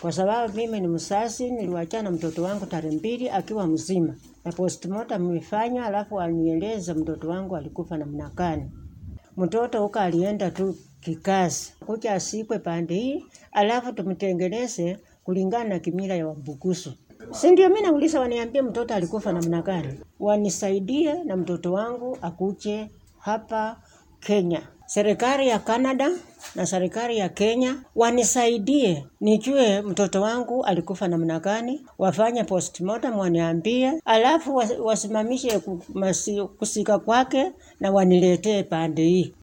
kwa sababu mimi ni msasi, niliwachana mtoto wangu tarehe mbili akiwa mzima, na postmortem imefanywa, alafu wanieleza mtoto wangu alikufa namna gani. Mtoto huko alienda tu kikazi, kucha asikwe pande hii, alafu tumtengeneze kulingana na kimila ya Wabukusu. Si ndio mimi nauliza, waniambie mtoto alikufa namna gani, wanisaidie na mtoto wangu akuje hapa Kenya. Serikali ya Canada na serikali ya Kenya wanisaidie nijue mtoto wangu alikufa namna gani, wafanye postmortem waniambie, alafu was- wasimamishe kusika kwake na waniletee pande hii.